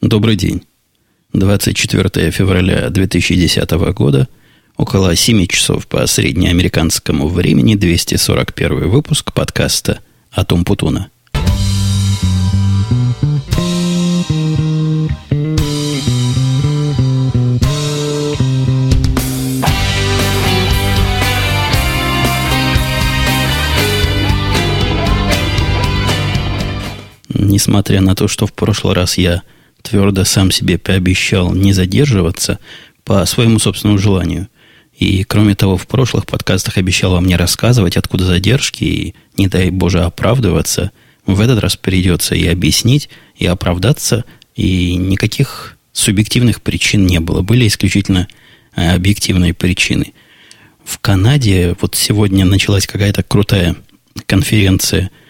Добрый день. 24 февраля 2010 года, около 7 часов по среднеамериканскому времени, 241 выпуск подкаста «Атом Путуна». Несмотря на то, что в прошлый раз я твердо сам себе пообещал не задерживаться по своему собственному желанию. И, кроме того, в прошлых подкастах обещал вам не рассказывать, откуда задержки, и, не дай Боже, оправдываться. В этот раз придется и объяснить, и оправдаться, и никаких субъективных причин не было. Были исключительно э, объективные причины. В Канаде вот сегодня началась какая-то крутая конференция –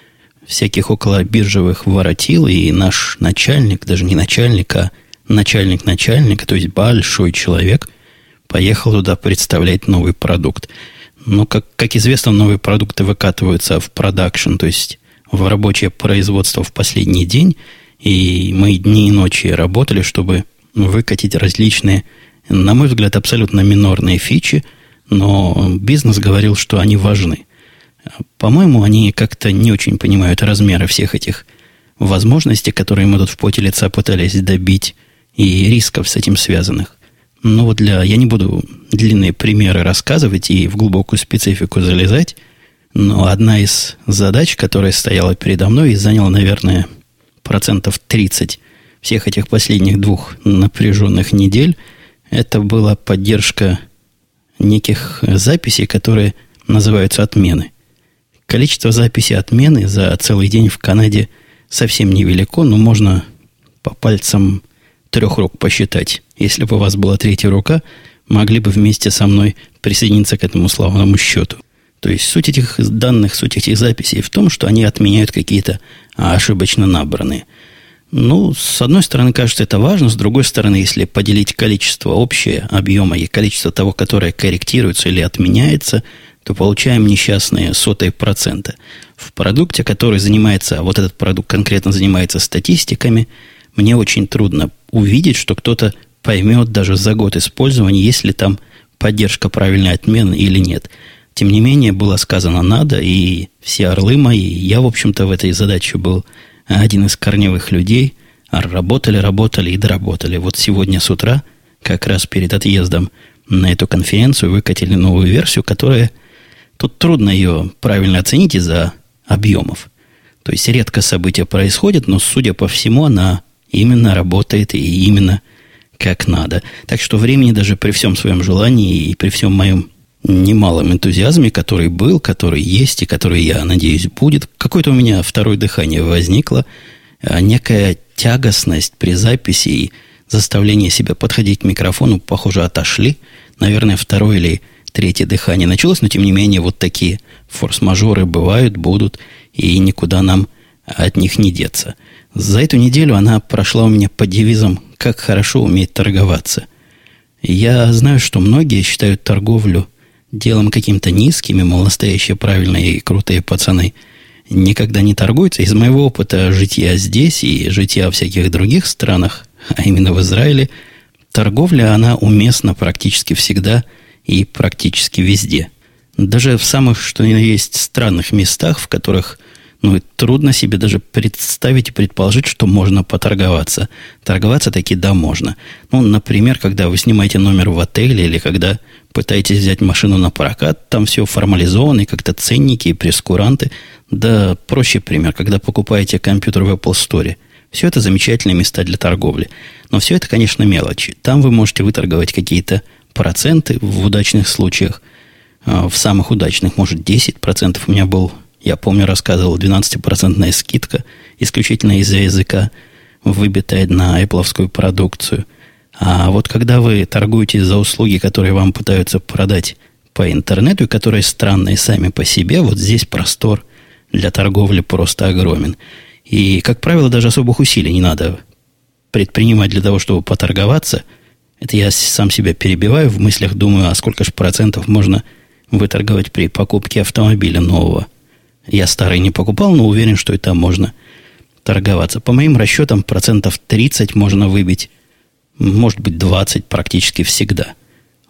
всяких около биржевых воротил, и наш начальник, даже не начальник, а начальник начальника, то есть большой человек, поехал туда представлять новый продукт. Но, как, как известно, новые продукты выкатываются в продакшн, то есть в рабочее производство в последний день, и мы дни и ночи работали, чтобы выкатить различные, на мой взгляд, абсолютно минорные фичи, но бизнес говорил, что они важны. По-моему, они как-то не очень понимают размеры всех этих возможностей, которые мы тут в поте лица пытались добить, и рисков с этим связанных. Но вот для... Я не буду длинные примеры рассказывать и в глубокую специфику залезать, но одна из задач, которая стояла передо мной и заняла, наверное, процентов 30 всех этих последних двух напряженных недель, это была поддержка неких записей, которые называются отмены – Количество записей отмены за целый день в Канаде совсем невелико, но можно по пальцам трех рук посчитать. Если бы у вас была третья рука, могли бы вместе со мной присоединиться к этому славному счету. То есть суть этих данных, суть этих записей в том, что они отменяют какие-то ошибочно набранные. Ну, с одной стороны, кажется, это важно, с другой стороны, если поделить количество общее объема и количество того, которое корректируется или отменяется – то получаем несчастные сотые процента. В продукте, который занимается, вот этот продукт конкретно занимается статистиками, мне очень трудно увидеть, что кто-то поймет даже за год использования, есть ли там поддержка правильной отмены или нет. Тем не менее, было сказано надо, и все орлы мои, я, в общем-то, в этой задаче был один из корневых людей, работали, работали и доработали. Вот сегодня с утра, как раз перед отъездом на эту конференцию, выкатили новую версию, которая – Тут трудно ее правильно оценить из-за объемов. То есть редко события происходят, но, судя по всему, она именно работает и именно как надо. Так что времени даже при всем своем желании и при всем моем немалом энтузиазме, который был, который есть и который, я надеюсь, будет, какое-то у меня второе дыхание возникло, а некая тягостность при записи и заставление себя подходить к микрофону, похоже, отошли. Наверное, второе или третье дыхание началось, но тем не менее вот такие форс-мажоры бывают, будут, и никуда нам от них не деться. За эту неделю она прошла у меня под девизом «Как хорошо уметь торговаться». Я знаю, что многие считают торговлю делом каким-то низким, и, мол, настоящие правильные и крутые пацаны никогда не торгуются. Из моего опыта жития здесь и жития в всяких других странах, а именно в Израиле, торговля, она уместна практически всегда – и практически везде. Даже в самых, что ни на есть, странных местах, в которых ну, трудно себе даже представить и предположить, что можно поторговаться. Торговаться таки да, можно. Ну, например, когда вы снимаете номер в отеле или когда пытаетесь взять машину на прокат, там все формализовано, и как-то ценники и прескуранты. Да, проще пример, когда покупаете компьютер в Apple Store. Все это замечательные места для торговли. Но все это, конечно, мелочи. Там вы можете выторговать какие-то проценты в удачных случаях, а, в самых удачных, может, 10%. У меня был, я помню, рассказывал, 12% скидка, исключительно из-за языка, выбитая на Apple продукцию. А вот когда вы торгуете за услуги, которые вам пытаются продать по интернету, и которые странные сами по себе, вот здесь простор для торговли просто огромен. И, как правило, даже особых усилий не надо предпринимать для того, чтобы поторговаться – это я сам себя перебиваю в мыслях, думаю, а сколько же процентов можно выторговать при покупке автомобиля нового. Я старый не покупал, но уверен, что и там можно торговаться. По моим расчетам, процентов 30 можно выбить, может быть, 20 практически всегда.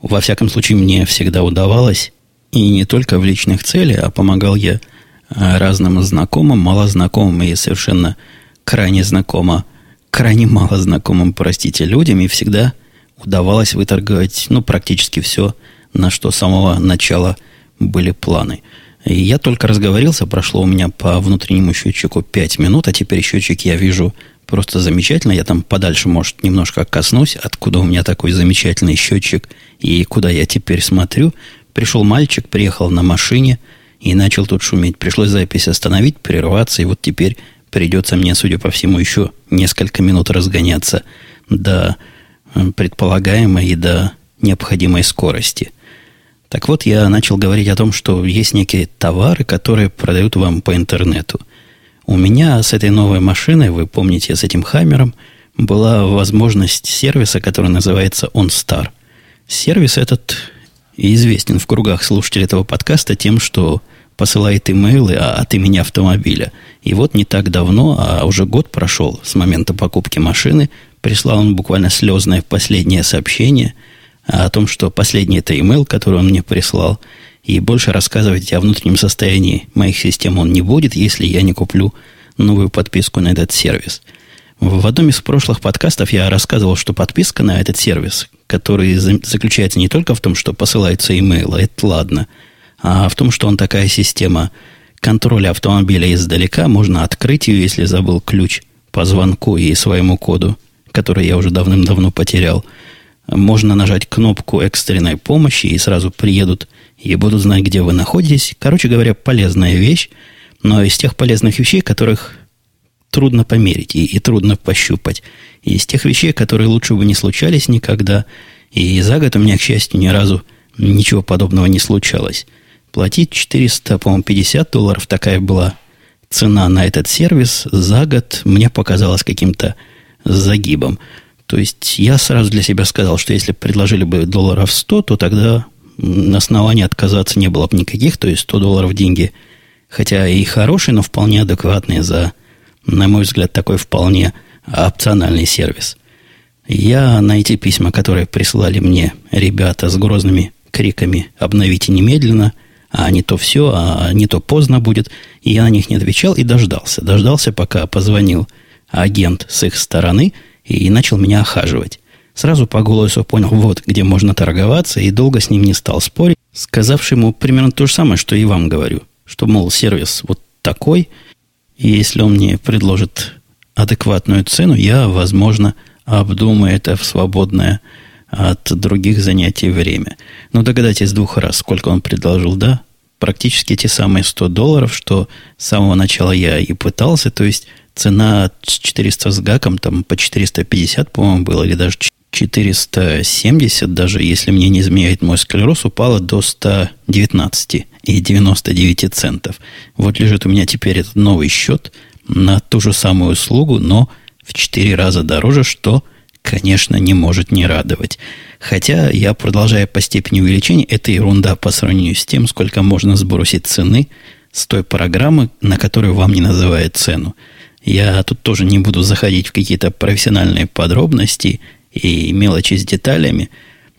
Во всяком случае, мне всегда удавалось. И не только в личных целях, а помогал я а, разным знакомым, малознакомым и совершенно крайне знакомо, крайне мало знакомым, простите, людям, и всегда удавалось выторговать, ну, практически все, на что с самого начала были планы. И я только разговорился, прошло у меня по внутреннему счетчику 5 минут, а теперь счетчик я вижу просто замечательно. Я там подальше, может, немножко коснусь, откуда у меня такой замечательный счетчик и куда я теперь смотрю. Пришел мальчик, приехал на машине и начал тут шуметь. Пришлось запись остановить, прерваться, и вот теперь придется мне, судя по всему, еще несколько минут разгоняться до предполагаемой и до необходимой скорости. Так вот, я начал говорить о том, что есть некие товары, которые продают вам по интернету. У меня с этой новой машиной, вы помните, с этим Хаммером, была возможность сервиса, который называется OnStar. Сервис этот известен в кругах слушателей этого подкаста тем, что посылает имейлы от имени автомобиля. И вот не так давно, а уже год прошел с момента покупки машины, прислал он буквально слезное последнее сообщение о том, что последний это имейл, который он мне прислал, и больше рассказывать о внутреннем состоянии моих систем он не будет, если я не куплю новую подписку на этот сервис. В одном из прошлых подкастов я рассказывал, что подписка на этот сервис, который заключается не только в том, что посылаются имейлы, это ладно – а в том, что он такая система контроля автомобиля издалека, можно открыть ее, если забыл ключ по звонку и своему коду, который я уже давным-давно потерял. Можно нажать кнопку экстренной помощи, и сразу приедут и будут знать, где вы находитесь. Короче говоря, полезная вещь, но из тех полезных вещей, которых трудно померить и, и трудно пощупать. Из тех вещей, которые лучше бы не случались никогда. И за год у меня, к счастью, ни разу ничего подобного не случалось платить 400, по-моему, 50 долларов, такая была цена на этот сервис, за год мне показалось каким-то загибом. То есть я сразу для себя сказал, что если предложили бы долларов 100, то тогда оснований отказаться не было бы никаких. То есть 100 долларов деньги, хотя и хорошие, но вполне адекватные за, на мой взгляд, такой вполне опциональный сервис. Я на эти письма, которые прислали мне ребята с грозными криками «обновите немедленно», а не то все, а не то поздно будет. И я на них не отвечал и дождался. Дождался, пока позвонил агент с их стороны и начал меня охаживать. Сразу по голосу понял, вот где можно торговаться, и долго с ним не стал спорить, сказавший ему примерно то же самое, что и вам говорю. Что, мол, сервис вот такой, и если он мне предложит адекватную цену, я, возможно, обдумаю это в свободное от других занятий время. Ну, догадайтесь двух раз, сколько он предложил, да? Практически те самые 100 долларов, что с самого начала я и пытался, то есть цена с 400 с гаком, там по 450, по-моему, было, или даже 470, даже если мне не изменяет мой склероз, упала до 119 и 99 центов. Вот лежит у меня теперь этот новый счет на ту же самую услугу, но в 4 раза дороже, что – конечно, не может не радовать. Хотя я продолжаю по степени увеличения, это ерунда по сравнению с тем, сколько можно сбросить цены с той программы, на которую вам не называют цену. Я тут тоже не буду заходить в какие-то профессиональные подробности и мелочи с деталями,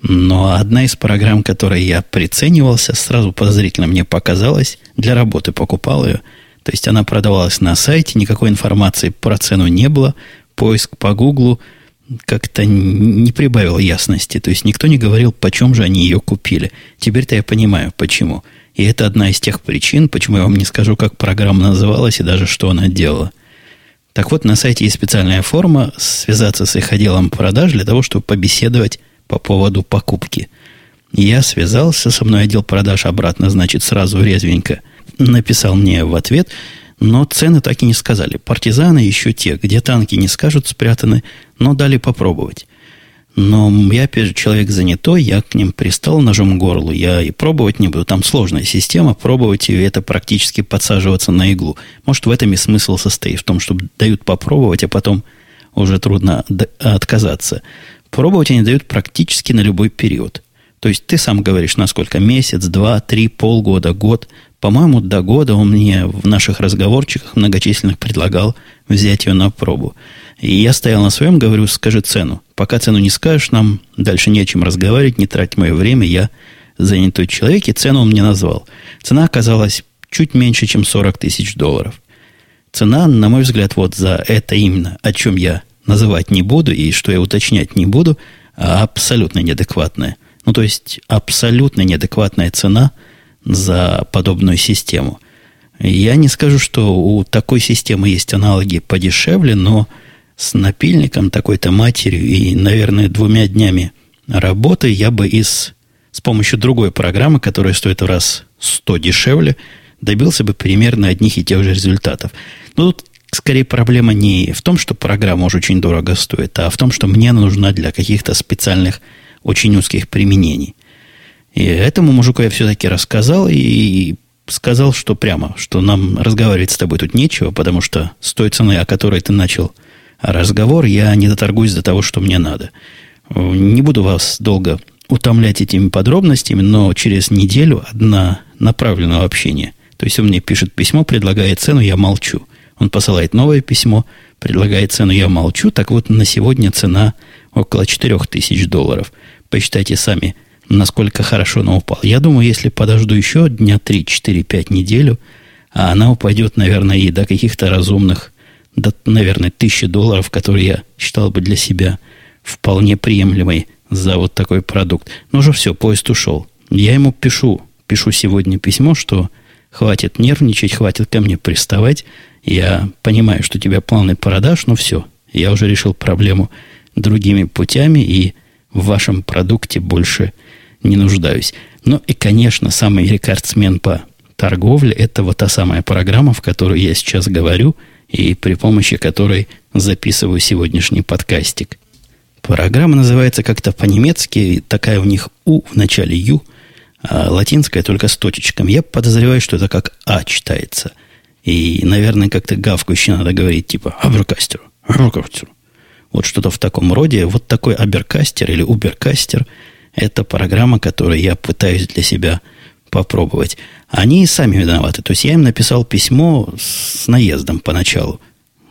но одна из программ, которой я приценивался, сразу подозрительно мне показалась, для работы покупал ее. То есть она продавалась на сайте, никакой информации про цену не было, поиск по Гуглу – как-то не прибавил ясности. То есть никто не говорил, почем же они ее купили. Теперь-то я понимаю, почему. И это одна из тех причин, почему я вам не скажу, как программа называлась и даже что она делала. Так вот, на сайте есть специальная форма связаться с их отделом продаж для того, чтобы побеседовать по поводу покупки. Я связался, со мной отдел продаж обратно, значит, сразу резвенько написал мне в ответ – но цены так и не сказали. Партизаны еще те, где танки не скажут спрятаны, но дали попробовать. Но я, опять же, человек занятой, я к ним пристал ножом к горлу. Я и пробовать не буду. Там сложная система, пробовать ее, это практически подсаживаться на иглу. Может, в этом и смысл состоит, в том, что дают попробовать, а потом уже трудно отказаться. Пробовать они дают практически на любой период. То есть ты сам говоришь, насколько месяц, два, три, полгода, год По-моему, до года он мне в наших разговорчиках многочисленных предлагал взять ее на пробу. И я стоял на своем, говорю, скажи цену. Пока цену не скажешь, нам дальше не о чем разговаривать, не трать мое время, я занятой человек, и цену он мне назвал. Цена оказалась чуть меньше, чем 40 тысяч долларов. Цена, на мой взгляд, вот за это именно, о чем я называть не буду и что я уточнять не буду, а абсолютно неадекватная. Ну, то есть, абсолютно неадекватная цена за подобную систему. Я не скажу, что у такой системы есть аналоги подешевле, но с напильником такой-то матерью и, наверное, двумя днями работы я бы из, с помощью другой программы, которая стоит в раз 100 дешевле, добился бы примерно одних и тех же результатов. Но тут скорее проблема не в том, что программа уже очень дорого стоит, а в том, что мне нужна для каких-то специальных, очень узких применений. И этому мужику я все-таки рассказал и сказал, что прямо, что нам разговаривать с тобой тут нечего, потому что с той ценой, о которой ты начал разговор, я не доторгуюсь до того, что мне надо. Не буду вас долго утомлять этими подробностями, но через неделю одна направленного общения. То есть он мне пишет письмо, предлагает цену, я молчу. Он посылает новое письмо, предлагает цену, я молчу. Так вот, на сегодня цена около 4000 долларов. Посчитайте сами, насколько хорошо она упала. Я думаю, если подожду еще дня 3, 4, 5 неделю, а она упадет, наверное, и до каких-то разумных, до, наверное, тысячи долларов, которые я считал бы для себя вполне приемлемой за вот такой продукт. Но уже все, поезд ушел. Я ему пишу, пишу сегодня письмо, что хватит нервничать, хватит ко мне приставать. Я понимаю, что у тебя планы продаж, но все. Я уже решил проблему другими путями и в вашем продукте больше нуждаюсь. Ну и, конечно, самый рекордсмен по торговле – это вот та самая программа, в которой я сейчас говорю и при помощи которой записываю сегодняшний подкастик. Программа называется как-то по-немецки, такая у них «у» в начале «ю», а латинская только с точечками. Я подозреваю, что это как «а» читается – и, наверное, как-то гавку еще надо говорить, типа аберкастеру, аберкастеру. Вот что-то в таком роде. Вот такой аберкастер или уберкастер – это программа, которую я пытаюсь для себя попробовать. Они сами виноваты. То есть я им написал письмо с наездом поначалу.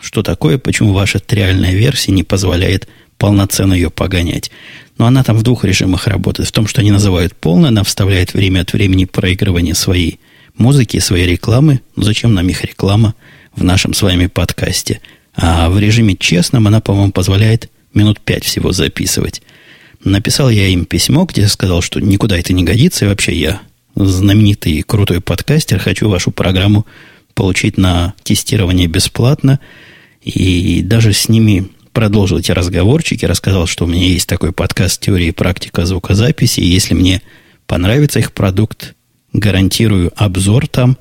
Что такое, почему ваша триальная версия не позволяет полноценно ее погонять. Но она там в двух режимах работает. В том, что они называют полной, она вставляет время от времени проигрывание своей музыки, своей рекламы. Ну, зачем нам их реклама в нашем с вами подкасте? А в режиме честном она, по-моему, позволяет минут пять всего записывать. Написал я им письмо, где сказал, что никуда это не годится, и вообще я знаменитый и крутой подкастер, хочу вашу программу получить на тестирование бесплатно. И даже с ними продолжил эти разговорчики, рассказал, что у меня есть такой подкаст «Теория и практика звукозаписи», и если мне понравится их продукт, гарантирую обзор там.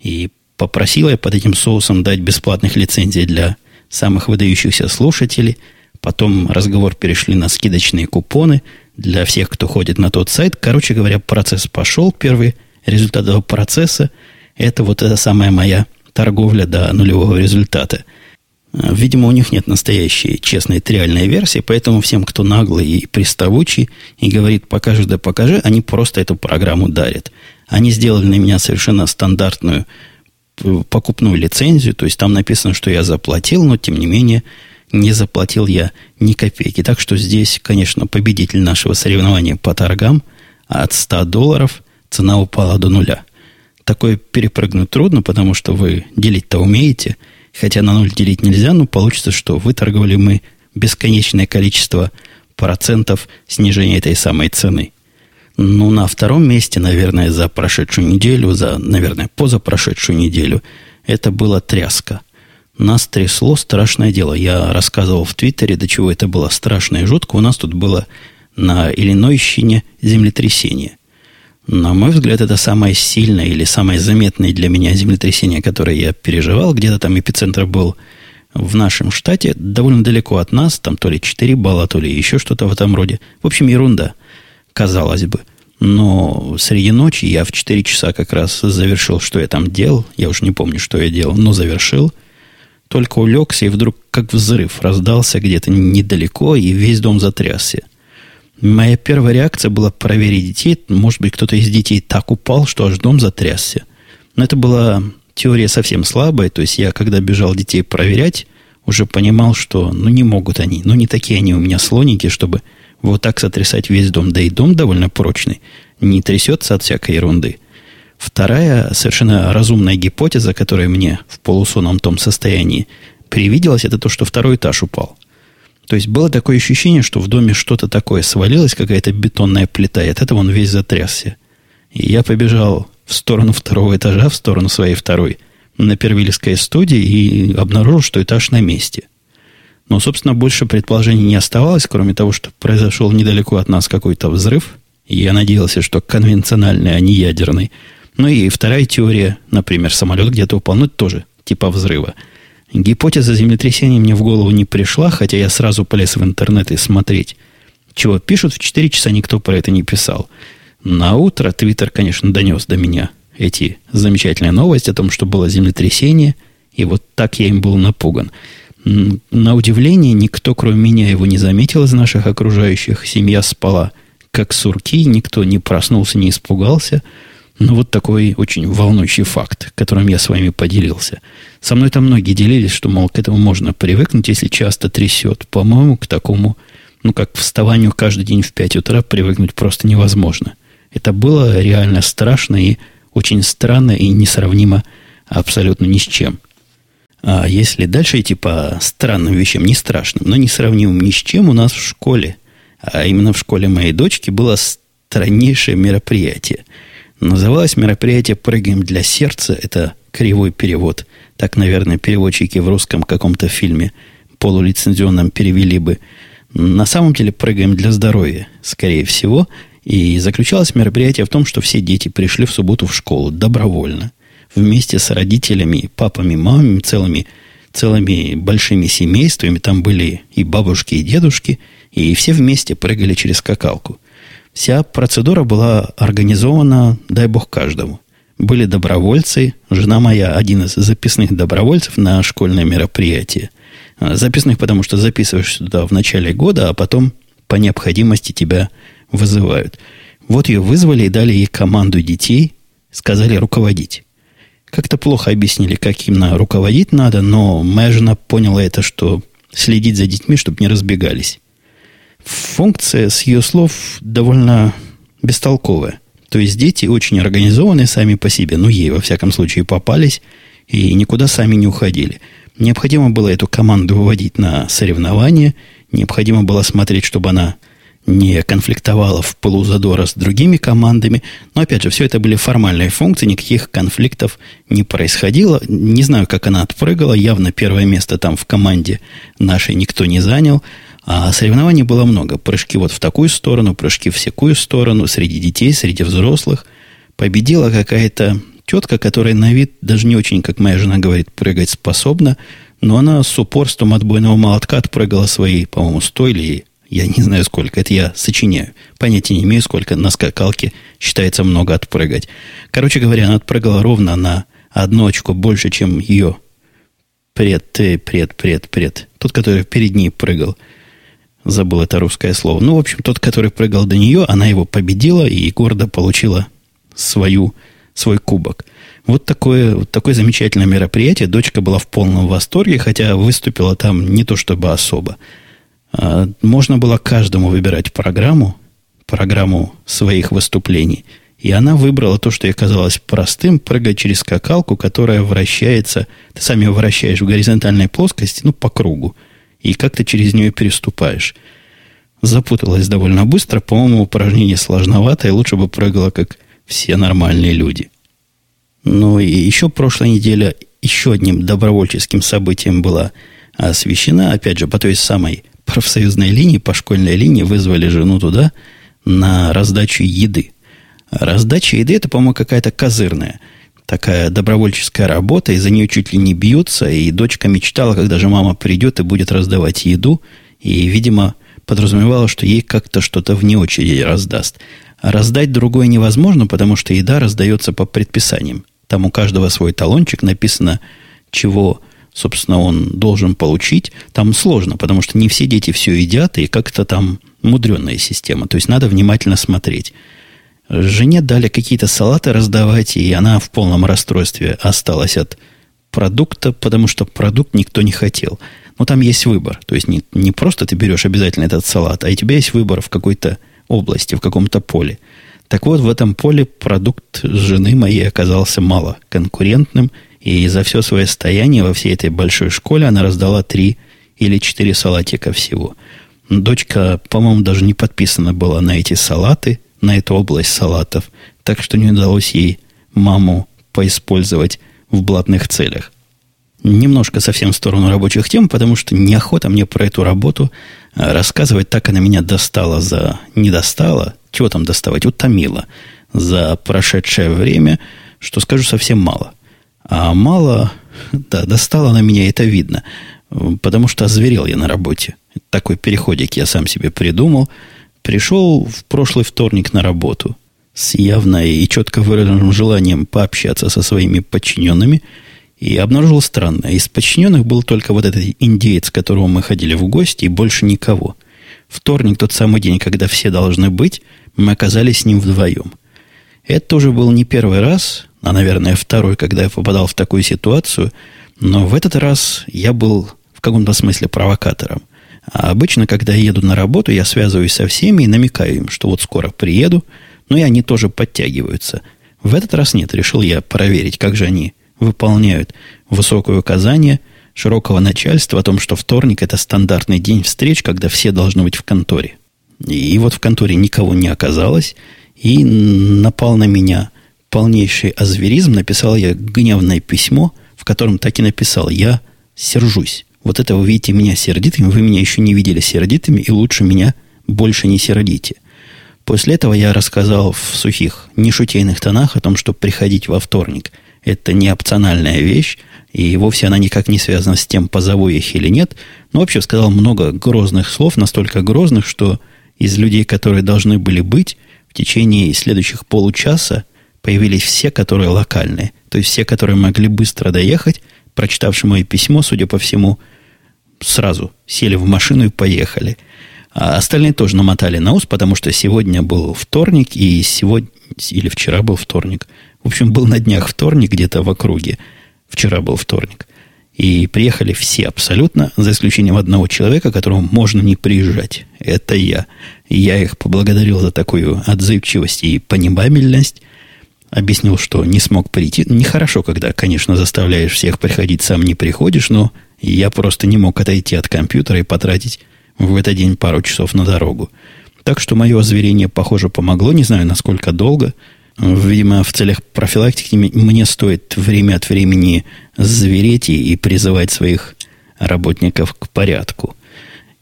И попросила я под этим соусом дать бесплатных лицензий для самых выдающихся слушателей. Потом разговор перешли на скидочные купоны для всех, кто ходит на тот сайт. Короче говоря, процесс пошел. Первый результат этого процесса – это вот эта самая моя торговля до нулевого результата. Видимо, у них нет настоящей, честной, триальной версии, поэтому всем, кто наглый и приставучий и говорит «покажи да покажи», они просто эту программу дарят. Они сделали на меня совершенно стандартную э, покупную лицензию, то есть там написано, что я заплатил, но тем не менее не заплатил я ни копейки. Так что здесь, конечно, победитель нашего соревнования по торгам, от 100 долларов цена упала до нуля. Такое перепрыгнуть трудно, потому что вы делить-то умеете, хотя на ноль делить нельзя, но получится, что выторговали мы бесконечное количество процентов снижения этой самой цены. Ну, на втором месте, наверное, за прошедшую неделю, за, наверное, позапрошедшую неделю, это была тряска. Нас трясло страшное дело. Я рассказывал в Твиттере, до чего это было страшно и жутко. У нас тут было на Иллинойщине землетрясение. На мой взгляд, это самое сильное или самое заметное для меня землетрясение, которое я переживал. Где-то там эпицентр был в нашем штате, довольно далеко от нас, там то ли 4 балла, то ли еще что-то в этом роде. В общем, ерунда казалось бы. Но среди ночи я в 4 часа как раз завершил, что я там делал. Я уж не помню, что я делал, но завершил. Только улегся, и вдруг как взрыв раздался где-то недалеко, и весь дом затрясся. Моя первая реакция была проверить детей. Может быть, кто-то из детей так упал, что аж дом затрясся. Но это была теория совсем слабая. То есть я, когда бежал детей проверять, уже понимал, что ну не могут они, ну не такие они у меня слоники, чтобы вот так сотрясать весь дом. Да и дом довольно прочный, не трясется от всякой ерунды. Вторая совершенно разумная гипотеза, которая мне в полусонном том состоянии привиделась, это то, что второй этаж упал. То есть было такое ощущение, что в доме что-то такое свалилось, какая-то бетонная плита, и от этого он весь затрясся. И я побежал в сторону второго этажа, в сторону своей второй, на Первильской студии и обнаружил, что этаж на месте. Но, собственно, больше предположений не оставалось, кроме того, что произошел недалеко от нас какой-то взрыв. И я надеялся, что конвенциональный, а не ядерный. Ну и вторая теория, например, самолет где-то упал, ну это тоже типа взрыва. Гипотеза землетрясения мне в голову не пришла, хотя я сразу полез в интернет и смотреть, чего пишут. В 4 часа никто про это не писал. На утро Твиттер, конечно, донес до меня эти замечательные новости о том, что было землетрясение, и вот так я им был напуган. На удивление, никто, кроме меня, его не заметил из наших окружающих. Семья спала, как сурки, никто не проснулся, не испугался. Но вот такой очень волнующий факт, которым я с вами поделился. Со мной там многие делились, что, мол, к этому можно привыкнуть, если часто трясет. По-моему, к такому, ну, как вставанию каждый день в 5 утра привыкнуть просто невозможно. Это было реально страшно и очень странно и несравнимо абсолютно ни с чем. А если дальше идти по странным вещам, не страшным, но несравнимым ни с чем, у нас в школе, а именно в школе моей дочки, было страннейшее мероприятие. Называлось мероприятие «Прыгаем для сердца». Это кривой перевод. Так, наверное, переводчики в русском каком-то фильме полулицензионном перевели бы. На самом деле «Прыгаем для здоровья», скорее всего – и заключалось мероприятие в том, что все дети пришли в субботу в школу добровольно, вместе с родителями, папами, мамами, целыми, целыми большими семействами. Там были и бабушки, и дедушки, и все вместе прыгали через скакалку. Вся процедура была организована, дай бог, каждому. Были добровольцы. Жена моя один из записных добровольцев на школьное мероприятие. Записных, потому что записываешь туда в начале года, а потом по необходимости тебя вызывают. Вот ее вызвали и дали ей команду детей, сказали руководить. Как-то плохо объяснили, как именно руководить надо, но моя жена поняла это, что следить за детьми, чтобы не разбегались. Функция, с ее слов, довольно бестолковая. То есть дети очень организованные сами по себе, ну, ей, во всяком случае, попались и никуда сами не уходили. Необходимо было эту команду выводить на соревнования, необходимо было смотреть, чтобы она не конфликтовала в пылу задора с другими командами. Но, опять же, все это были формальные функции, никаких конфликтов не происходило. Не знаю, как она отпрыгала. Явно первое место там в команде нашей никто не занял. А соревнований было много. Прыжки вот в такую сторону, прыжки в всякую сторону, среди детей, среди взрослых. Победила какая-то тетка, которая на вид даже не очень, как моя жена говорит, прыгать способна, но она с упорством отбойного молотка отпрыгала свои, по-моему, сто или я не знаю сколько, это я сочиняю. Понятия не имею, сколько на скакалке считается много отпрыгать. Короче говоря, она отпрыгала ровно на одну очко больше, чем ее пред, э, пред, пред, пред. Тот, который перед ней прыгал. Забыл это русское слово. Ну, в общем, тот, который прыгал до нее, она его победила и гордо получила свою, свой кубок. Вот такое, вот такое замечательное мероприятие. Дочка была в полном восторге, хотя выступила там не то чтобы особо. А, можно было каждому выбирать программу, программу своих выступлений. И она выбрала то, что ей казалось простым, прыгать через скакалку, которая вращается, ты сам ее вращаешь в горизонтальной плоскости, ну, по кругу, и как ты через нее переступаешь. Запуталась довольно быстро, по-моему, упражнение сложноватое, лучше бы прыгала, как все нормальные люди. Ну и еще прошлая неделя еще одним добровольческим событием была освещена, опять же, по той самой профсоюзной линии, по школьной линии вызвали жену туда на раздачу еды. Раздача еды это, по-моему, какая-то козырная. Такая добровольческая работа, и за нее чуть ли не бьются, и дочка мечтала, когда же мама придет и будет раздавать еду, и, видимо, подразумевала, что ей как-то что-то вне очереди раздаст. А раздать другое невозможно, потому что еда раздается по предписаниям. Там у каждого свой талончик написано, чего собственно, он должен получить, там сложно, потому что не все дети все едят, и как-то там мудренная система. То есть надо внимательно смотреть. Жене дали какие-то салаты раздавать, и она в полном расстройстве осталась от продукта, потому что продукт никто не хотел. Но там есть выбор. То есть не, не просто ты берешь обязательно этот салат, а у тебя есть выбор в какой-то области, в каком-то поле. Так вот, в этом поле продукт жены моей оказался мало конкурентным, и за все свое стояние во всей этой большой школе она раздала три или четыре салатика всего. Дочка, по-моему, даже не подписана была на эти салаты, на эту область салатов, так что не удалось ей маму поиспользовать в блатных целях. Немножко совсем в сторону рабочих тем, потому что неохота мне про эту работу а, рассказывать. Так она меня достала за... Не достала, чего там доставать, утомила за прошедшее время, что скажу совсем мало. А мало, да, достала она меня, это видно, потому что озверел я на работе. Такой переходик я сам себе придумал. Пришел в прошлый вторник на работу с явно и четко выраженным желанием пообщаться со своими подчиненными и обнаружил странное. Из подчиненных был только вот этот индеец, которого мы ходили в гости, и больше никого. Вторник, тот самый день, когда все должны быть, мы оказались с ним вдвоем. Это уже был не первый раз, а, наверное, второй, когда я попадал в такую ситуацию, но в этот раз я был в каком-то смысле провокатором. А обычно, когда еду на работу, я связываюсь со всеми и намекаю им, что вот скоро приеду, но и они тоже подтягиваются. В этот раз нет, решил я проверить, как же они выполняют высокое указание широкого начальства о том, что вторник – это стандартный день встреч, когда все должны быть в конторе. И вот в конторе никого не оказалось, и напал на меня полнейший азверизм. Написал я гневное письмо, в котором так и написал «Я сержусь». Вот это вы видите меня сердитым, вы меня еще не видели сердитыми, и лучше меня больше не сердите. После этого я рассказал в сухих, нешутейных тонах о том, что приходить во вторник – это не опциональная вещь, и вовсе она никак не связана с тем, позову их или нет. Но вообще сказал много грозных слов, настолько грозных, что из людей, которые должны были быть, в течение следующих получаса появились все, которые локальные. То есть все, которые могли быстро доехать, прочитавши мое письмо, судя по всему, сразу сели в машину и поехали. А остальные тоже намотали на ус, потому что сегодня был вторник, и сегодня, или вчера был вторник. В общем, был на днях вторник где-то в округе. Вчера был вторник. И приехали все абсолютно, за исключением одного человека, которому можно не приезжать. Это я. И я их поблагодарил за такую отзывчивость и понимабельность. Объяснил, что не смог прийти. Нехорошо, когда, конечно, заставляешь всех приходить, сам не приходишь, но я просто не мог отойти от компьютера и потратить в этот день пару часов на дорогу. Так что мое озверение, похоже, помогло. Не знаю, насколько долго – Видимо, в целях профилактики мне стоит время от времени звереть и призывать своих работников к порядку.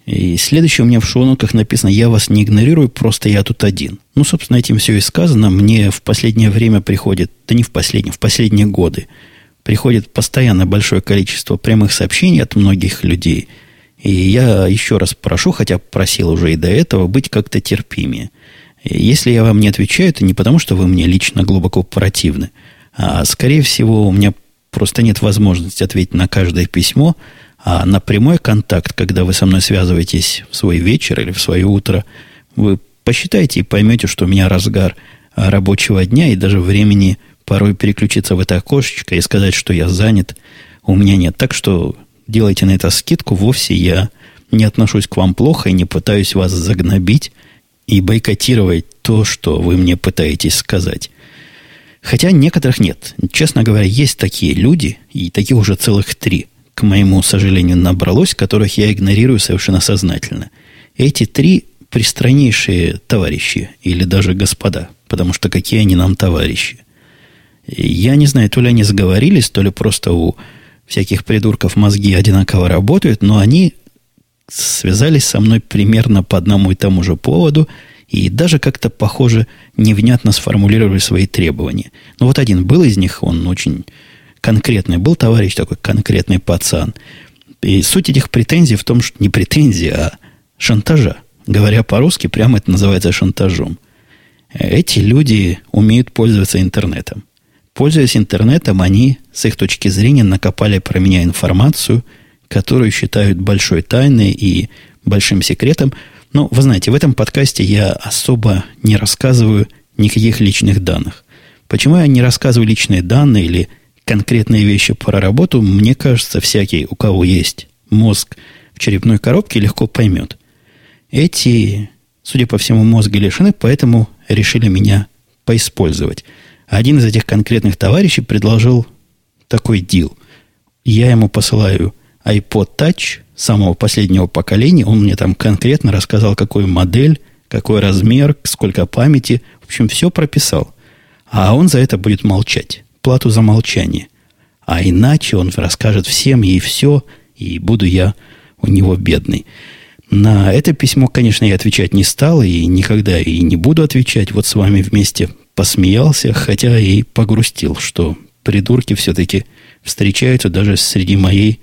И следующее у меня в шоу-нотах написано «Я вас не игнорирую, просто я тут один». Ну, собственно, этим все и сказано. Мне в последнее время приходит, да не в последнее, в последние годы, приходит постоянно большое количество прямых сообщений от многих людей. И я еще раз прошу, хотя просил уже и до этого, быть как-то терпимее. Если я вам не отвечаю, это не потому, что вы мне лично глубоко противны, а, скорее всего, у меня просто нет возможности ответить на каждое письмо, а на прямой контакт, когда вы со мной связываетесь в свой вечер или в свое утро, вы посчитайте и поймете, что у меня разгар рабочего дня и даже времени порой переключиться в это окошечко и сказать, что я занят, у меня нет. Так что делайте на это скидку. Вовсе я не отношусь к вам плохо и не пытаюсь вас загнобить и бойкотировать то, что вы мне пытаетесь сказать. Хотя некоторых нет. Честно говоря, есть такие люди, и таких уже целых три, к моему сожалению, набралось, которых я игнорирую совершенно сознательно. Эти три пристраннейшие товарищи, или даже господа, потому что какие они нам товарищи. Я не знаю, то ли они заговорились, то ли просто у всяких придурков мозги одинаково работают, но они связались со мной примерно по одному и тому же поводу и даже как-то, похоже, невнятно сформулировали свои требования. Но вот один был из них, он очень конкретный, был товарищ такой конкретный пацан. И суть этих претензий в том, что не претензии, а шантажа. Говоря по-русски, прямо это называется шантажом. Эти люди умеют пользоваться интернетом. Пользуясь интернетом, они, с их точки зрения, накопали про меня информацию – которую считают большой тайной и большим секретом. Но, вы знаете, в этом подкасте я особо не рассказываю никаких личных данных. Почему я не рассказываю личные данные или конкретные вещи про работу, мне кажется, всякий, у кого есть мозг в черепной коробке, легко поймет. Эти, судя по всему, мозги лишены, поэтому решили меня поиспользовать. Один из этих конкретных товарищей предложил такой дил. Я ему посылаю iPod Touch самого последнего поколения. Он мне там конкретно рассказал, какую модель, какой размер, сколько памяти. В общем, все прописал. А он за это будет молчать. Плату за молчание. А иначе он расскажет всем и все, и буду я у него бедный. На это письмо, конечно, я отвечать не стал, и никогда и не буду отвечать. Вот с вами вместе посмеялся, хотя и погрустил, что придурки все-таки встречаются даже среди моей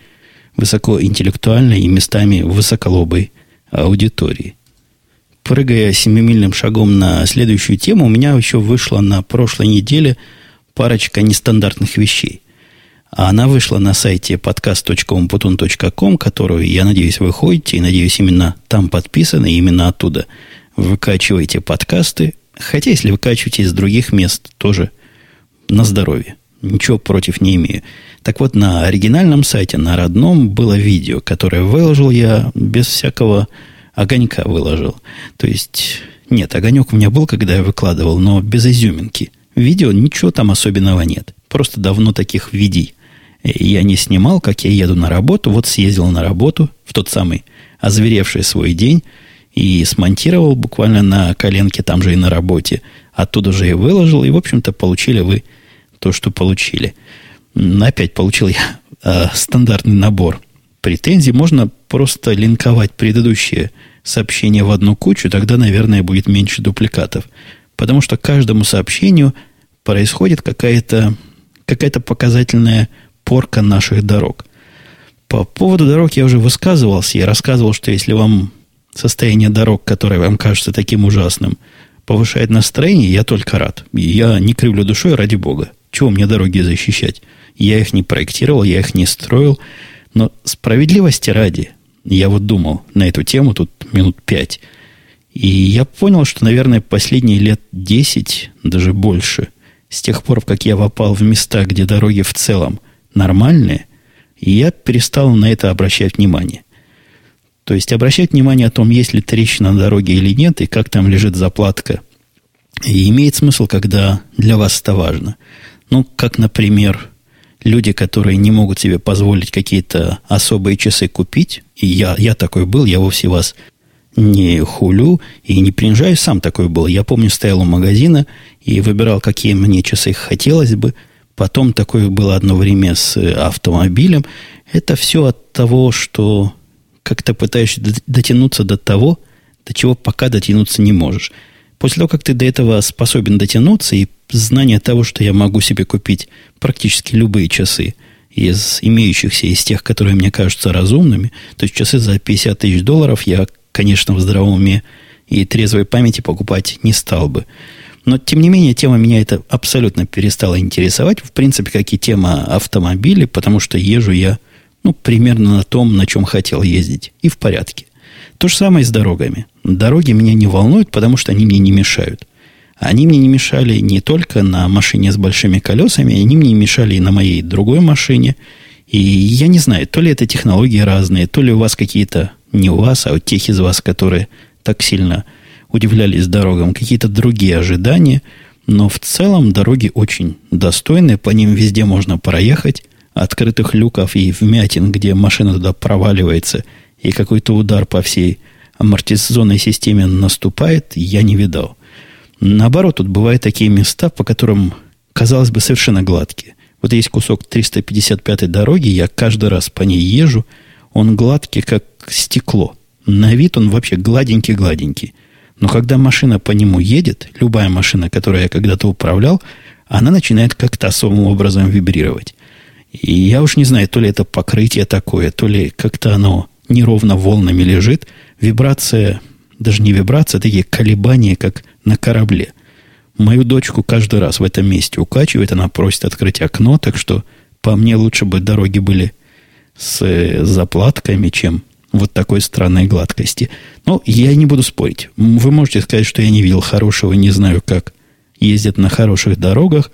высокоинтеллектуальной и местами высоколобой аудитории. Прыгая семимильным шагом на следующую тему, у меня еще вышла на прошлой неделе парочка нестандартных вещей. А она вышла на сайте podcast.umputun.com, которую, я надеюсь, вы ходите, и, надеюсь, именно там подписаны, именно оттуда выкачиваете подкасты. Хотя, если выкачиваете из других мест, тоже на здоровье. Ничего против не имею. Так вот, на оригинальном сайте, на родном, было видео, которое выложил я без всякого огонька выложил. То есть, нет, огонек у меня был, когда я выкладывал, но без изюминки. Видео ничего там особенного нет. Просто давно таких видей я не снимал, как я еду на работу. Вот съездил на работу в тот самый озверевший свой день и смонтировал буквально на коленке там же и на работе. Оттуда же и выложил. И, в общем-то, получили вы то, что получили. Опять получил я э, стандартный набор претензий. Можно просто линковать предыдущие сообщения в одну кучу, тогда, наверное, будет меньше дупликатов. Потому что каждому сообщению происходит какая-то какая показательная порка наших дорог. По поводу дорог я уже высказывался. Я рассказывал, что если вам состояние дорог, которое вам кажется таким ужасным, повышает настроение, я только рад. Я не кривлю душой ради бога. Чего мне дороги защищать? Я их не проектировал, я их не строил. Но справедливости ради, я вот думал на эту тему тут минут пять. И я понял, что, наверное, последние лет десять, даже больше, с тех пор, как я попал в места, где дороги в целом нормальные, я перестал на это обращать внимание. То есть обращать внимание о том, есть ли трещина на дороге или нет, и как там лежит заплатка. И имеет смысл, когда для вас это важно. Ну, как, например, люди, которые не могут себе позволить какие-то особые часы купить, и я, я такой был, я вовсе вас не хулю и не принижаю, сам такой был. Я помню, стоял у магазина и выбирал, какие мне часы хотелось бы. Потом такое было одно время с автомобилем. Это все от того, что как-то пытаешься дотянуться до того, до чего пока дотянуться не можешь. После того, как ты до этого способен дотянуться, и знание того, что я могу себе купить практически любые часы из имеющихся, из тех, которые мне кажутся разумными, то есть часы за 50 тысяч долларов я, конечно, в здравом уме и трезвой памяти покупать не стал бы. Но, тем не менее, тема меня это абсолютно перестала интересовать. В принципе, как и тема автомобилей, потому что езжу я ну, примерно на том, на чем хотел ездить. И в порядке. То же самое с дорогами. Дороги меня не волнуют, потому что они мне не мешают. Они мне не мешали не только на машине с большими колесами, они мне мешали и на моей другой машине. И я не знаю, то ли это технологии разные, то ли у вас какие-то, не у вас, а у тех из вас, которые так сильно удивлялись дорогам, какие-то другие ожидания. Но в целом дороги очень достойные, по ним везде можно проехать. Открытых люков и вмятин, где машина туда проваливается, и какой-то удар по всей амортизационной системе наступает, я не видал. Наоборот, тут бывают такие места, по которым, казалось бы, совершенно гладкие. Вот есть кусок 355 дороги, я каждый раз по ней езжу, он гладкий, как стекло. На вид он вообще гладенький-гладенький. Но когда машина по нему едет, любая машина, которую я когда-то управлял, она начинает как-то особым образом вибрировать. И я уж не знаю, то ли это покрытие такое, то ли как-то оно неровно волнами лежит. Вибрация, даже не вибрация, а такие колебания, как на корабле. Мою дочку каждый раз в этом месте укачивает, она просит открыть окно, так что по мне лучше бы дороги были с э, заплатками, чем вот такой странной гладкости. Но я не буду спорить. Вы можете сказать, что я не видел хорошего, не знаю, как ездят на хороших дорогах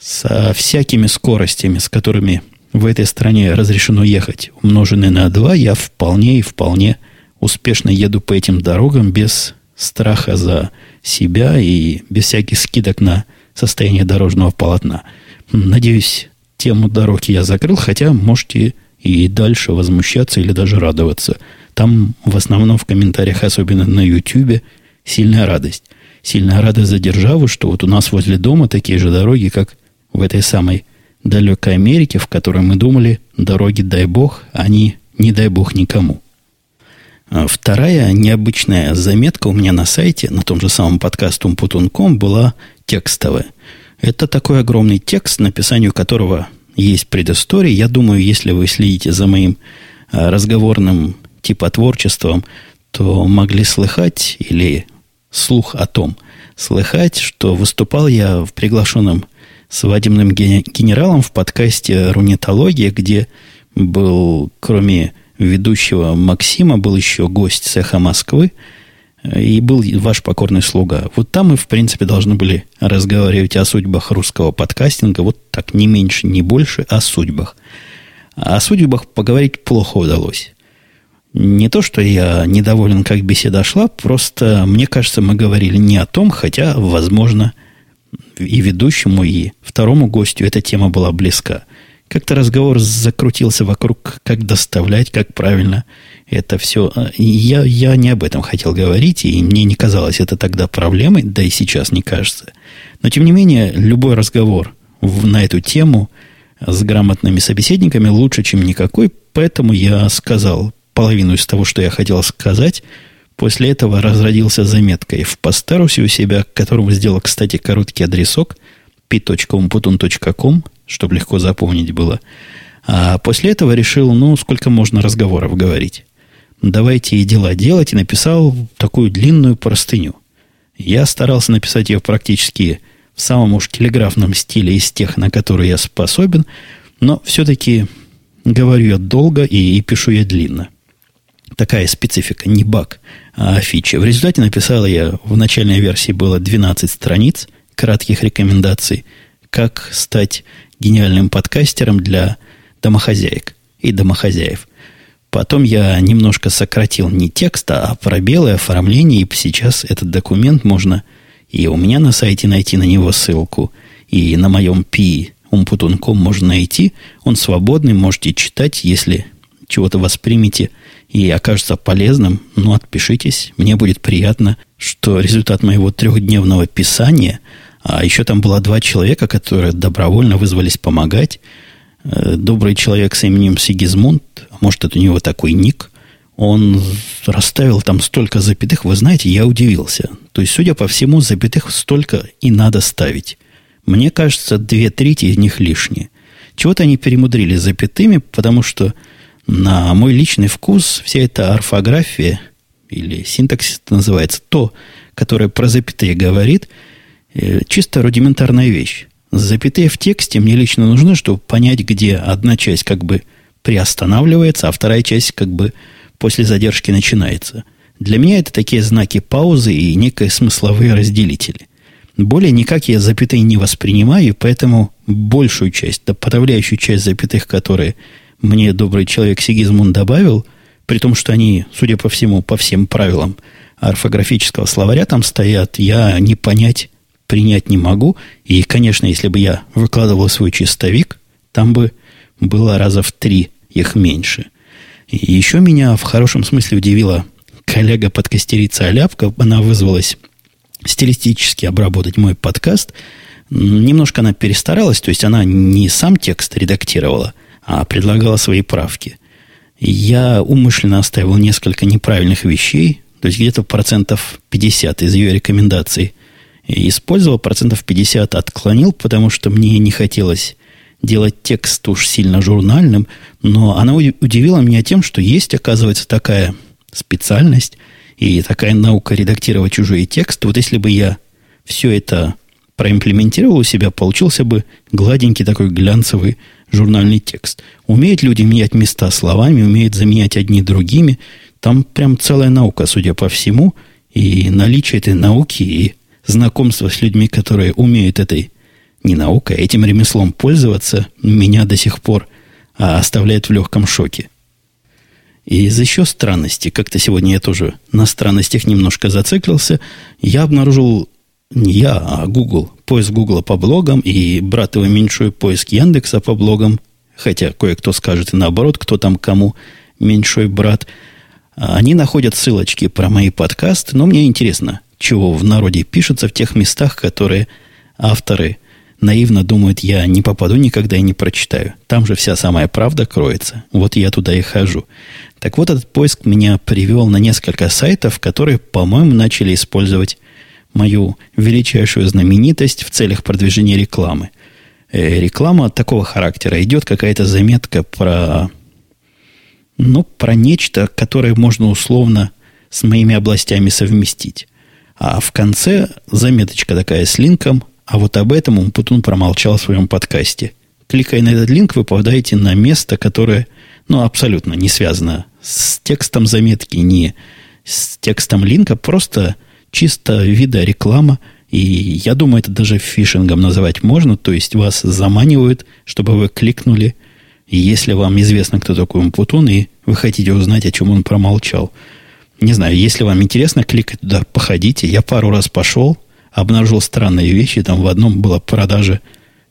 со всякими скоростями, с которыми в этой стране разрешено ехать, умноженные на 2, я вполне и вполне успешно еду по этим дорогам без страха за себя и без всяких скидок на состояние дорожного полотна. Надеюсь, тему дороги я закрыл, хотя можете и дальше возмущаться или даже радоваться. Там в основном в комментариях, особенно на YouTube, сильная радость. Сильная радость за державу, что вот у нас возле дома такие же дороги, как в этой самой далекой Америке, в которой мы думали, дороги дай бог, они не дай бог никому. А вторая необычная заметка у меня на сайте, на том же самом подкасте Умпутунком, была текстовая. Это такой огромный текст, написанию которого есть предыстория. Я думаю, если вы следите за моим а, разговорным типа творчеством, то могли слыхать или слух о том, слыхать, что выступал я в приглашенном свадебным генералом в подкасте «Рунетология», где был, кроме ведущего Максима, был еще гость цеха Москвы, и был ваш покорный слуга. Вот там мы, в принципе, должны были разговаривать о судьбах русского подкастинга, вот так, не меньше, не больше, о судьбах. О судьбах поговорить плохо удалось. Не то, что я недоволен, как беседа шла, просто, мне кажется, мы говорили не о том, хотя, возможно, и ведущему, и второму гостю эта тема была близка. Как-то разговор закрутился вокруг, как доставлять, как правильно это все. Я, я не об этом хотел говорить, и мне не казалось это тогда проблемой, да и сейчас не кажется. Но, тем не менее, любой разговор на эту тему с грамотными собеседниками лучше, чем никакой, поэтому я сказал половину из того, что я хотел сказать – После этого разродился заметкой в постарусе у себя, которому сделал, кстати, короткий адресок p.umputun.com, чтобы легко запомнить было. А после этого решил, ну, сколько можно разговоров говорить. Давайте и дела делать, и написал такую длинную простыню. Я старался написать ее практически в самом уж телеграфном стиле из тех, на которые я способен, но все-таки говорю я долго и, и пишу я длинно. Такая специфика, не баг а, фичи. В результате написал я, в начальной версии было 12 страниц кратких рекомендаций, как стать гениальным подкастером для домохозяек и домохозяев. Потом я немножко сократил не текст, а пробелы, оформление, и сейчас этот документ можно и у меня на сайте найти на него ссылку, и на моем пи умпутун.ком можно найти. Он свободный, можете читать, если чего-то воспримете и окажется полезным, ну, отпишитесь. Мне будет приятно, что результат моего трехдневного писания, а еще там было два человека, которые добровольно вызвались помогать. Э, добрый человек с именем Сигизмунд, а может, это у него такой ник, он расставил там столько запятых, вы знаете, я удивился. То есть, судя по всему, запятых столько и надо ставить. Мне кажется, две трети из них лишние. Чего-то они перемудрили запятыми, потому что на мой личный вкус вся эта орфография или синтаксис называется то, которое про запятые говорит, э, чисто рудиментарная вещь. Запятые в тексте мне лично нужны, чтобы понять, где одна часть как бы приостанавливается, а вторая часть как бы после задержки начинается. Для меня это такие знаки паузы и некие смысловые разделители. Более никак я запятые не воспринимаю, поэтому большую часть, да подавляющую часть запятых, которые мне добрый человек Сигизмунд добавил, при том, что они, судя по всему, по всем правилам орфографического словаря там стоят, я не понять, принять не могу. И, конечно, если бы я выкладывал свой чистовик, там бы было раза в три их меньше. И еще меня в хорошем смысле удивила коллега-подкастерица Аляпка. Она вызвалась стилистически обработать мой подкаст. Немножко она перестаралась, то есть она не сам текст редактировала, а предлагала свои правки. Я умышленно оставил несколько неправильных вещей, то есть где-то процентов 50 из ее рекомендаций использовал, процентов 50 отклонил, потому что мне не хотелось делать текст уж сильно журнальным, но она удивила меня тем, что есть, оказывается, такая специальность и такая наука редактировать чужие тексты. Вот если бы я все это проимплементировал у себя, получился бы гладенький такой глянцевый журнальный текст. Умеют люди менять места словами, умеют заменять одни другими. Там прям целая наука, судя по всему. И наличие этой науки и знакомство с людьми, которые умеют этой не наукой, а этим ремеслом пользоваться, меня до сих пор а, оставляет в легком шоке. И из еще странностей, как-то сегодня я тоже на странностях немножко зациклился, я обнаружил, не я, а Google, поиск Google по блогам и брат его меньшой поиск Яндекса по блогам, хотя кое-кто скажет и наоборот, кто там кому меньшой брат, они находят ссылочки про мои подкасты, но мне интересно, чего в народе пишется в тех местах, которые авторы наивно думают, я не попаду никогда и не прочитаю. Там же вся самая правда кроется. Вот я туда и хожу. Так вот, этот поиск меня привел на несколько сайтов, которые, по-моему, начали использовать мою величайшую знаменитость в целях продвижения рекламы. Э, реклама такого характера. Идет какая-то заметка про, ну, про нечто, которое можно условно с моими областями совместить. А в конце заметочка такая с линком, а вот об этом Умпутун промолчал в своем подкасте. Кликая на этот линк, вы попадаете на место, которое, ну, абсолютно не связано с текстом заметки, не с текстом линка, просто чисто вида реклама. И я думаю, это даже фишингом называть можно. То есть вас заманивают, чтобы вы кликнули. Если вам известно, кто такой Умпутун, и вы хотите узнать, о чем он промолчал. Не знаю, если вам интересно кликать туда, походите. Я пару раз пошел, обнаружил странные вещи. Там в одном была продажа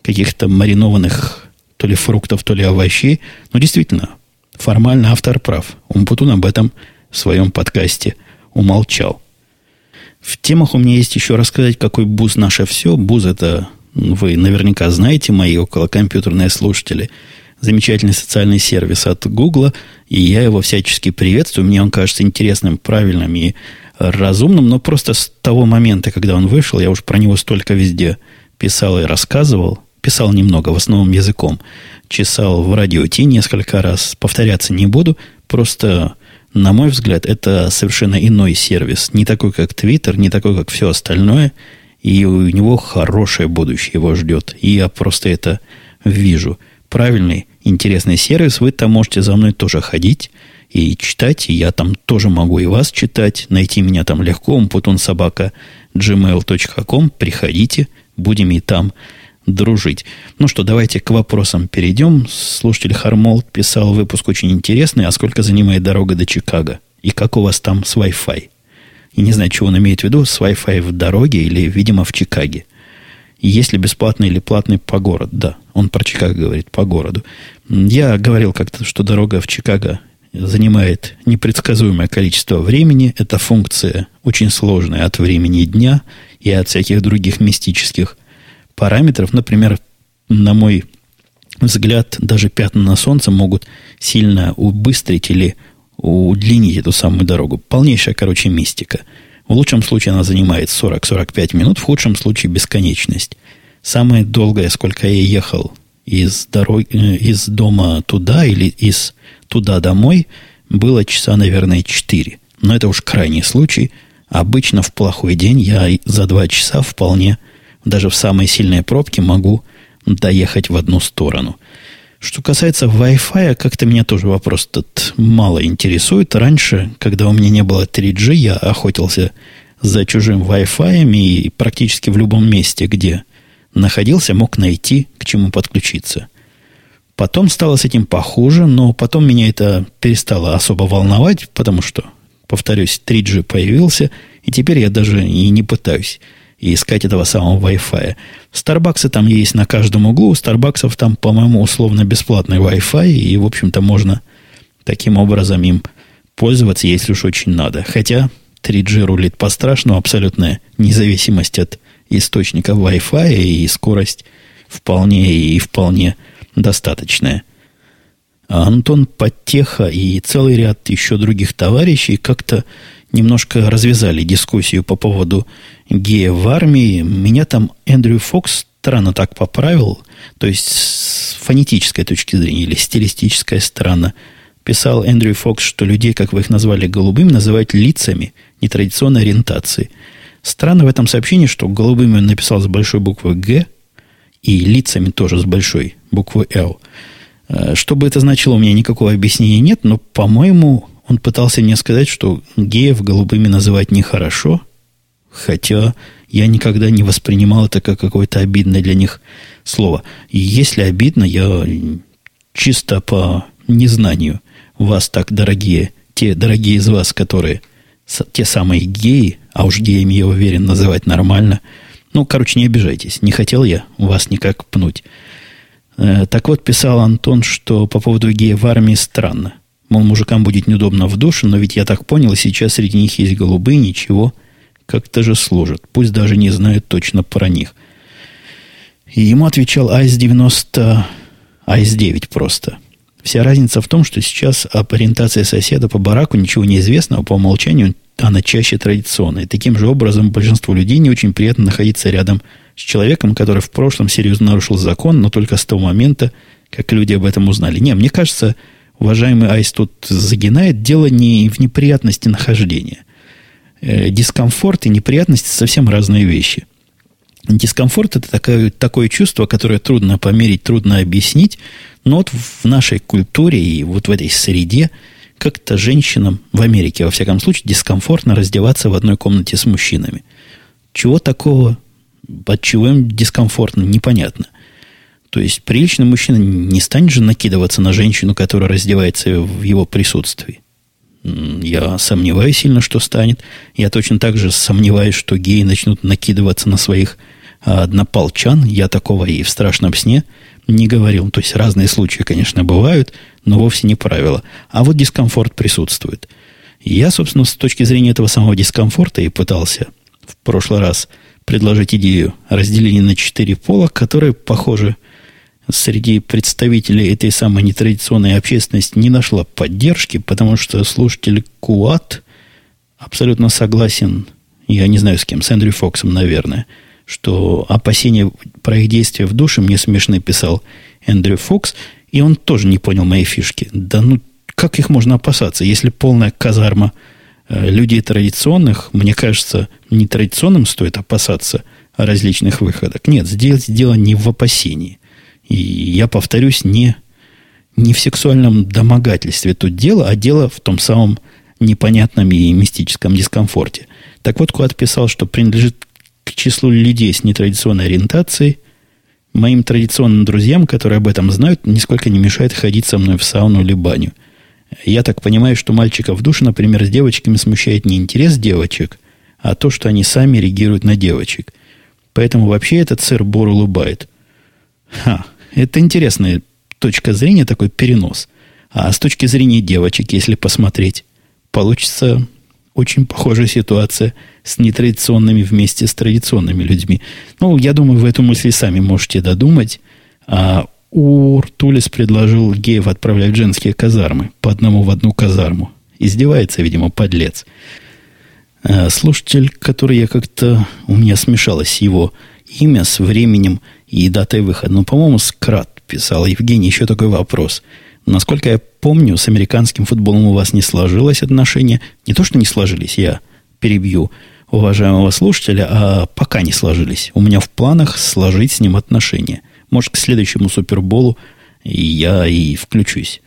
каких-то маринованных то ли фруктов, то ли овощей. Но действительно, формально автор прав. Умпутун об этом в своем подкасте умолчал. В темах у меня есть еще рассказать, какой буз наше все. Буз это, вы наверняка знаете, мои околокомпьютерные слушатели. Замечательный социальный сервис от Гугла. И я его всячески приветствую. Мне он кажется интересным, правильным и разумным. Но просто с того момента, когда он вышел, я уж про него столько везде писал и рассказывал. Писал немного, в основном языком чесал в радио Ти несколько раз. Повторяться не буду. Просто, на мой взгляд, это совершенно иной сервис. Не такой, как Twitter, не такой, как все остальное. И у него хорошее будущее его ждет. И я просто это вижу. Правильный, интересный сервис. Вы там можете за мной тоже ходить и читать. И я там тоже могу и вас читать. Найти меня там легко. Умпутун собака gmail.com. Приходите. Будем и там дружить. Ну что, давайте к вопросам перейдем. Слушатель Хармолд писал выпуск очень интересный. А сколько занимает дорога до Чикаго? И как у вас там с Wi-Fi? И не знаю, чего он имеет в виду, с Wi-Fi в дороге или, видимо, в Чикаге. Есть ли бесплатный или платный по городу? Да, он про Чикаго говорит, по городу. Я говорил как-то, что дорога в Чикаго занимает непредсказуемое количество времени. Это функция очень сложная от времени дня и от всяких других мистических параметров. Например, на мой взгляд, даже пятна на солнце могут сильно убыстрить или удлинить эту самую дорогу. Полнейшая, короче, мистика. В лучшем случае она занимает 40-45 минут, в худшем случае бесконечность. Самое долгое, сколько я ехал из, дороги, э, из дома туда или из туда домой, было часа, наверное, 4. Но это уж крайний случай. Обычно в плохой день я за 2 часа вполне даже в самой сильной пробке могу доехать в одну сторону. Что касается Wi-Fi, как-то меня тоже вопрос этот мало интересует. Раньше, когда у меня не было 3G, я охотился за чужим Wi-Fi и практически в любом месте, где находился, мог найти, к чему подключиться. Потом стало с этим похуже, но потом меня это перестало особо волновать, потому что, повторюсь, 3G появился, и теперь я даже и не пытаюсь и искать этого самого Wi-Fi. Старбаксы там есть на каждом углу. У Старбаксов там, по-моему, условно бесплатный Wi-Fi. И, в общем-то, можно таким образом им пользоваться, если уж очень надо. Хотя 3G рулит по-страшному. Абсолютная независимость от источника Wi-Fi и скорость вполне и вполне достаточная. А Антон Потеха и целый ряд еще других товарищей как-то немножко развязали дискуссию по поводу геев в армии. Меня там Эндрю Фокс странно так поправил, то есть с фонетической точки зрения или стилистическая странно. Писал Эндрю Фокс, что людей, как вы их назвали, голубыми, называют лицами нетрадиционной ориентации. Странно в этом сообщении, что голубыми он написал с большой буквы «Г», и лицами тоже с большой буквы «Л». Э, что бы это значило, у меня никакого объяснения нет, но, по-моему, он пытался мне сказать, что геев голубыми называть нехорошо, хотя я никогда не воспринимал это как какое-то обидное для них слово. И если обидно, я чисто по незнанию вас так, дорогие, те дорогие из вас, которые те самые геи, а уж геями, я уверен, называть нормально. Ну, короче, не обижайтесь. Не хотел я вас никак пнуть. Э, так вот, писал Антон, что по поводу геев в армии странно. Мол, мужикам будет неудобно в душе, но ведь я так понял, сейчас среди них есть голубые, ничего, как-то же служат. Пусть даже не знают точно про них. И ему отвечал АИС-90, АИС-9 просто – Вся разница в том, что сейчас об ориентации соседа по бараку ничего не известно, а по умолчанию она чаще традиционная. Таким же образом, большинству людей не очень приятно находиться рядом с человеком, который в прошлом серьезно нарушил закон, но только с того момента, как люди об этом узнали. Не, мне кажется, уважаемый Айс тут загинает дело не в неприятности нахождения. Э, дискомфорт и неприятности совсем разные вещи. Дискомфорт это такое, такое чувство, которое трудно померить, трудно объяснить, но вот в нашей культуре и вот в этой среде как-то женщинам в Америке, во всяком случае, дискомфортно раздеваться в одной комнате с мужчинами. Чего такого, от чего им дискомфортно, непонятно. То есть приличный мужчина не станет же накидываться на женщину, которая раздевается в его присутствии. Я сомневаюсь сильно, что станет. Я точно так же сомневаюсь, что геи начнут накидываться на своих а, однополчан. Я такого и в страшном сне не говорил. То есть разные случаи, конечно, бывают, но вовсе не правило. А вот дискомфорт присутствует. я, собственно, с точки зрения этого самого дискомфорта и пытался в прошлый раз предложить идею разделения на четыре пола, которые, похоже, среди представителей этой самой нетрадиционной общественности не нашла поддержки, потому что слушатель Куат абсолютно согласен, я не знаю с кем, с Эндрю Фоксом, наверное – что опасения про их действия в душе мне смешно писал Эндрю Фокс, и он тоже не понял моей фишки. Да ну, как их можно опасаться, если полная казарма э, людей традиционных, мне кажется, не традиционным стоит опасаться различных выходок. Нет, здесь дело не в опасении. И я повторюсь, не, не в сексуальном домогательстве тут дело, а дело в том самом непонятном и мистическом дискомфорте. Так вот, Куат писал, что принадлежит к числу людей с нетрадиционной ориентацией, моим традиционным друзьям, которые об этом знают, нисколько не мешает ходить со мной в сауну или баню. Я так понимаю, что мальчиков в душе, например, с девочками смущает не интерес девочек, а то, что они сами реагируют на девочек. Поэтому вообще этот сыр-бор улыбает. Ха, это интересная точка зрения, такой перенос. А с точки зрения девочек, если посмотреть, получится очень похожая ситуация с нетрадиционными вместе с традиционными людьми. Ну, я думаю, вы эту мысль сами можете додумать. А Уртулис предложил геев отправлять в женские казармы, по одному в одну казарму. Издевается, видимо, подлец. А слушатель, который я как-то... У меня смешалось его имя с временем и датой выхода. Ну, по-моему, Скрат писал. Евгений, еще такой вопрос – Насколько я помню, с американским футболом у вас не сложилось отношения. Не то, что не сложились, я перебью уважаемого слушателя, а пока не сложились. У меня в планах сложить с ним отношения. Может, к следующему Суперболу я и включусь.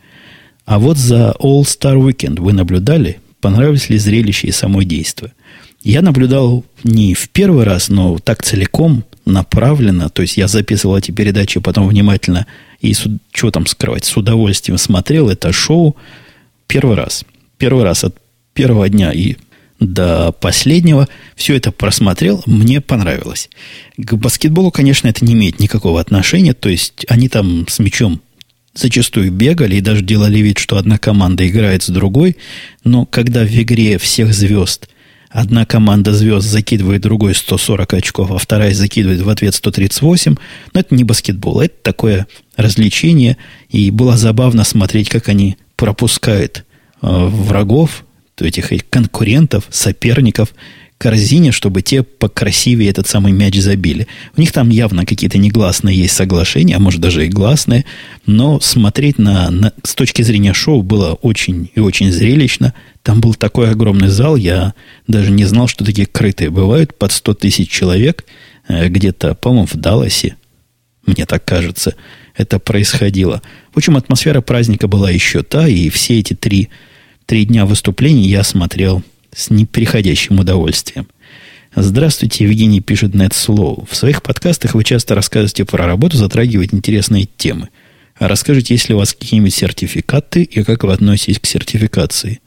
А вот за All Star Weekend вы наблюдали, понравились ли зрелище и само действие? Я наблюдал не в первый раз, но так целиком, направленно. То есть я записывал эти передачи, потом внимательно и что там скрывать, с удовольствием смотрел это шоу первый раз. Первый раз от первого дня и до последнего все это просмотрел, мне понравилось. К баскетболу, конечно, это не имеет никакого отношения, то есть они там с мячом зачастую бегали и даже делали вид, что одна команда играет с другой, но когда в игре всех звезд Одна команда звезд закидывает другой 140 очков, а вторая закидывает в ответ 138. Но это не баскетбол, это такое развлечение. И было забавно смотреть, как они пропускают э, врагов, этих конкурентов, соперников, корзине, чтобы те покрасивее этот самый мяч забили. У них там явно какие-то негласные есть соглашения, а может даже и гласные, но смотреть на, на, с точки зрения шоу было очень и очень зрелищно. Там был такой огромный зал, я даже не знал, что такие крытые бывают, под 100 тысяч человек, э, где-то, по-моему, в Далласе, мне так кажется, это происходило. В общем, атмосфера праздника была еще та, и все эти три, три дня выступлений я смотрел с неприходящим удовольствием. Здравствуйте, Евгений пишет NetSlow. В своих подкастах вы часто рассказываете про работу, затрагиваете интересные темы. А расскажите, есть ли у вас какие-нибудь сертификаты и как вы относитесь к сертификации?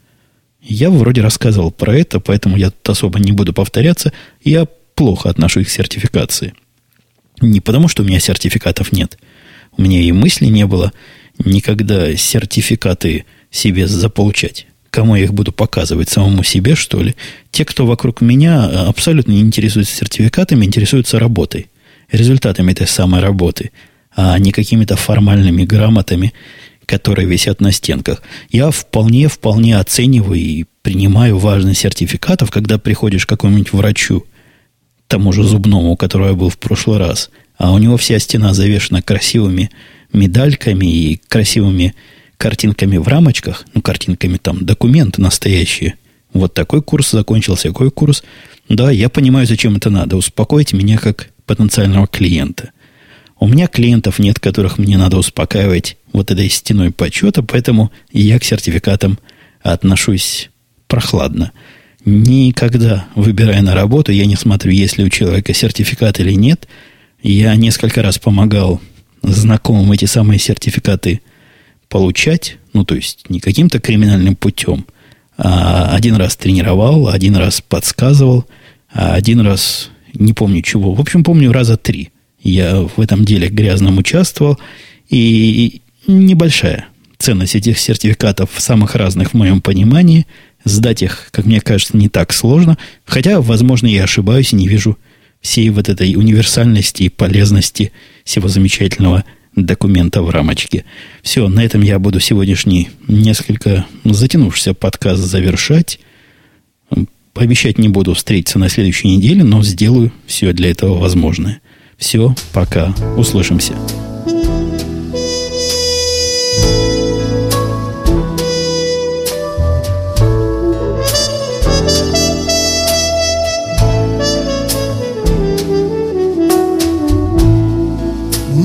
Я вроде рассказывал про это, поэтому я тут особо не буду повторяться. Я плохо отношусь к сертификации. Не потому, что у меня сертификатов нет. У меня и мысли не было никогда сертификаты себе заполучать. Кому я их буду показывать? Самому себе, что ли? Те, кто вокруг меня абсолютно не интересуются сертификатами, интересуются работой. Результатами этой самой работы. А не какими-то формальными грамотами, которые висят на стенках. Я вполне, вполне оцениваю и принимаю важность сертификатов, когда приходишь к какому-нибудь врачу, тому же зубному, у которого я был в прошлый раз, а у него вся стена завешена красивыми медальками и красивыми картинками в рамочках, ну, картинками там, документы настоящие. Вот такой курс закончился, такой курс. Да, я понимаю, зачем это надо. Успокойте меня как потенциального клиента. У меня клиентов нет, которых мне надо успокаивать вот этой стеной почета, поэтому я к сертификатам отношусь прохладно. Никогда, выбирая на работу, я не смотрю, есть ли у человека сертификат или нет. Я несколько раз помогал знакомым эти самые сертификаты получать, ну, то есть не каким-то криминальным путем, а один раз тренировал, один раз подсказывал, а один раз не помню чего. В общем, помню раза три. Я в этом деле грязном участвовал, и небольшая ценность этих сертификатов самых разных в моем понимании. Сдать их, как мне кажется, не так сложно. Хотя, возможно, я ошибаюсь и не вижу всей вот этой универсальности и полезности всего замечательного документа в рамочке. Все, на этом я буду сегодняшний несколько затянувшийся подкаст завершать. Обещать не буду встретиться на следующей неделе, но сделаю все для этого возможное. Все, пока, услышимся.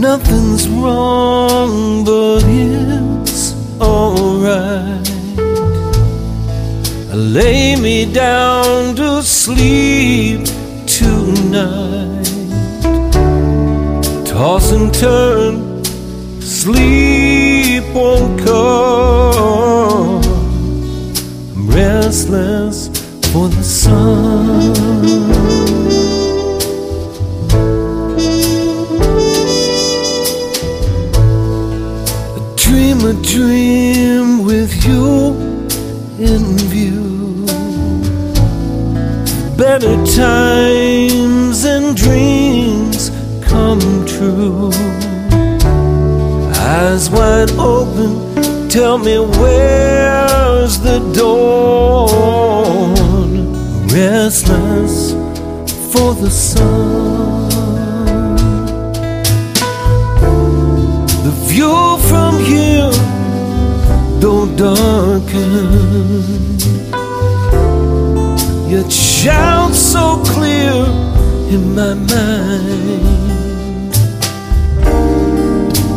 Nothing's wrong, but it's alright. I lay me down to sleep tonight. Toss and turn, sleep won't come. I'm restless for the sun. Dream with you in view. Better times and dreams come true. Eyes wide open, tell me where's the dawn. Restless for the sun. Yet shouts so clear in my mind.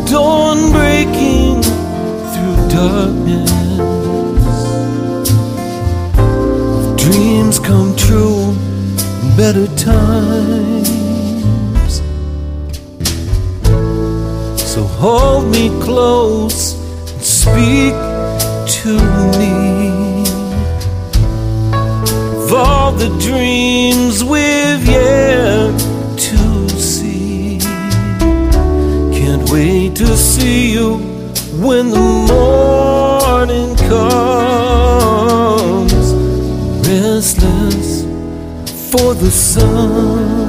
Dawn breaking through darkness, dreams come true, better times. So hold me close and speak to me all the dreams we've yet to see. Can't wait to see you when the morning comes. Restless for the sun.